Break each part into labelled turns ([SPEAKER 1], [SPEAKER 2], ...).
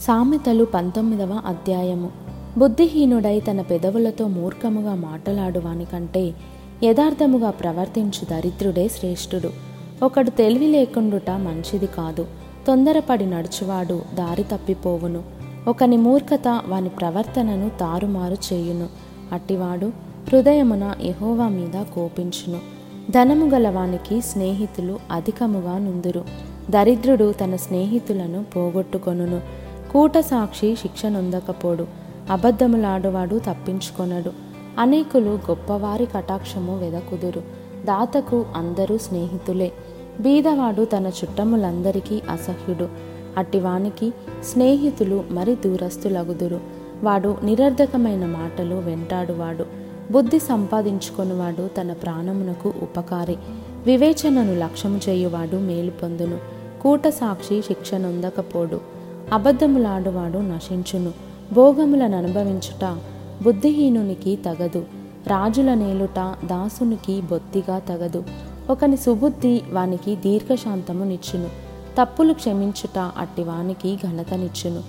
[SPEAKER 1] సామెతలు పంతొమ్మిదవ అధ్యాయము. బుద్ధిహీనుడై తన పెదవులతో మూర్ఖముగా మాటలాడువాని కంటే యథార్థముగా ప్రవర్తించు దరిద్రుడే శ్రేష్ఠుడు. ఒకడు తెలివి లేకుండుట మంచిది కాదు. తొందరపడి నడుచువాడు దారి తప్పిపోవును. ఒకని మూర్ఖత వాని ప్రవర్తనను తారుమారు చేయును. అట్టివాడు హృదయమున ఎహోవా మీద కోపించును. ధనము గలవానికి స్నేహితులు అధికముగా నుందురు. దరిద్రుడు తన స్నేహితులను పోగొట్టుకొనును. కూట సాక్షి శిక్షనొందకపోడు. అబద్ధములాడువాడు తప్పించుకొనడు. అనేకులు గొప్పవారి కటాక్షము వెదకుదురు. దాతకు అందరూ స్నేహితులే. బీదవాడు తన చుట్టములందరికీ అసహ్యుడు. అట్టివానికి స్నేహితులు మరి దూరస్తులగుదురు వాడు నిరర్ధకమైన మాటలు వెంటాడువాడు. బుద్ధి సంపాదించుకొనివాడు తన ప్రాణమునకు ఉపకారి. వివేచనను లక్ష్యము చేయువాడు మేలు పొందును. కూట సాక్షి శిక్ష నొందకపోడు అబద్ధములాడువాడు నశించును. భోగములను అనుభవించుట బుద్ధిహీనునికి తగదు. రాజుల నేలుట దాసునికి బొత్తిగా తగదు. ఒకని సుబుద్ధి వానికి దీర్ఘశాంతము నిచ్చును. తప్పులు క్షమించుట అట్టి వానికి ఘనతనిచ్చును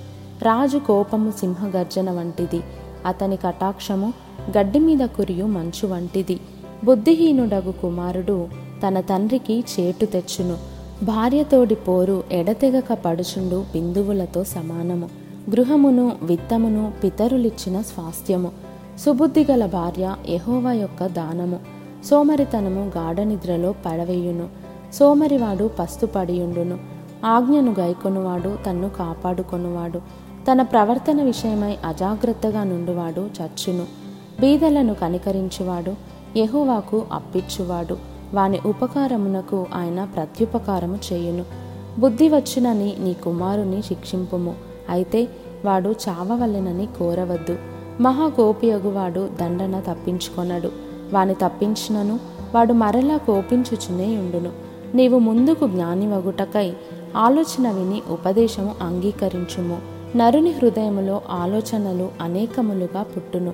[SPEAKER 1] రాజు కోపము సింహగర్జన వంటిది. అతని కటాక్షము గడ్డి మీద కురియు మంచు వంటిది. బుద్ధిహీనుడగు కుమారుడు తన తండ్రికి చేటు తెచ్చును. భార్యతోడి పోరు ఎడతెగక పడుచుండు బిందువులతో సమానము. గృహమును విత్తమును పితరులిచ్చిన స్వాస్థ్యము. సుబుద్ధి గల భార్య యహోవా యొక్క దానము. సోమరితనము గాఢనిద్రలో పడవేయును. సోమరివాడు పస్తుపడియుండును. ఆజ్ఞను గైకొనువాడు తన్ను కాపాడుకొనువాడు. తన ప్రవర్తన విషయమై అజాగ్రత్తగా నుండువాడు చచ్చును. బీదలను కనికరించువాడు యహోవాకు అప్పిచ్చువాడు. వాని ఉపకారమునకు ఆయన ప్రత్యుపకారము చేయును. బుద్ధి వచ్చినని నీ కుమారుని శిక్షింపుము. అయితే వాడు చావవలెనని కోరవద్దు. మహాగోపియగువాడు దండన తప్పించుకొనడు. వాని తప్పించినను వాడు మరలా కోపించుచునే ఉండును. నీవు ముందుకు జ్ఞానివగుటకై ఆలోచన విని ఉపదేశము అంగీకరించుము. నరుని హృదయములో ఆలోచనలు అనేకములుగా పుట్టును.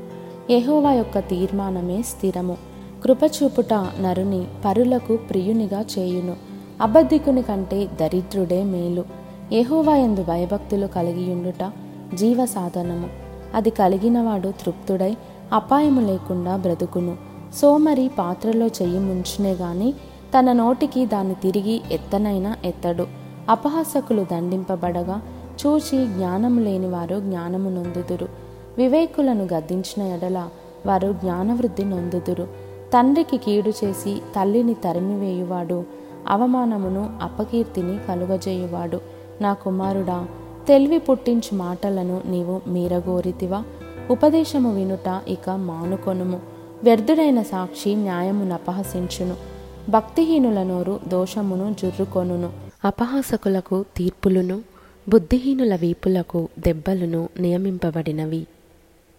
[SPEAKER 1] యహోవా యొక్క తీర్మానమే స్థిరము. కృపచూపుట నరుని పరులకు ప్రియునిగా చేయును. అబద్ధికుని కంటే దరిద్రుడే మేలు. యెహోవా యందు భయభక్తులు కలిగియుండుట జీవ సాధనము అది కలిగినవాడు తృప్తుడై అపాయము లేకుండా బ్రతుకును. సోమరి పాత్రలో చెయ్యి ముంచునే గాని తన నోటికి దాన్ని తిరిగి ఎత్తనైనా ఎత్తడు. అపహాసకులు దండింపబడగా చూచి జ్ఞానము లేని వారు జ్ఞానము నొందుదురు. వివేకులను గద్దించిన ఎడల వారు జ్ఞానవృద్ధి నొందుదురు. తండ్రికి కీడు చేసి తల్లిని తరిమివేయువాడు. అవమానమును అపకీర్తిని కలుగజేయువాడు. నా కుమారుడా తెలివి పుట్టించు మాటలను నీవు మీరగోరితివా. ఉపదేశము వినుట ఇక మానుకొనుము. వ్యర్థుడైన సాక్షి న్యాయమును అపహసించును. భక్తిహీనుల నోరు దోషమును జుర్రుకొనును. అపహాసకులకు తీర్పులను బుద్ధిహీనుల వీపులకు దెబ్బలను నియమింపబడినవి.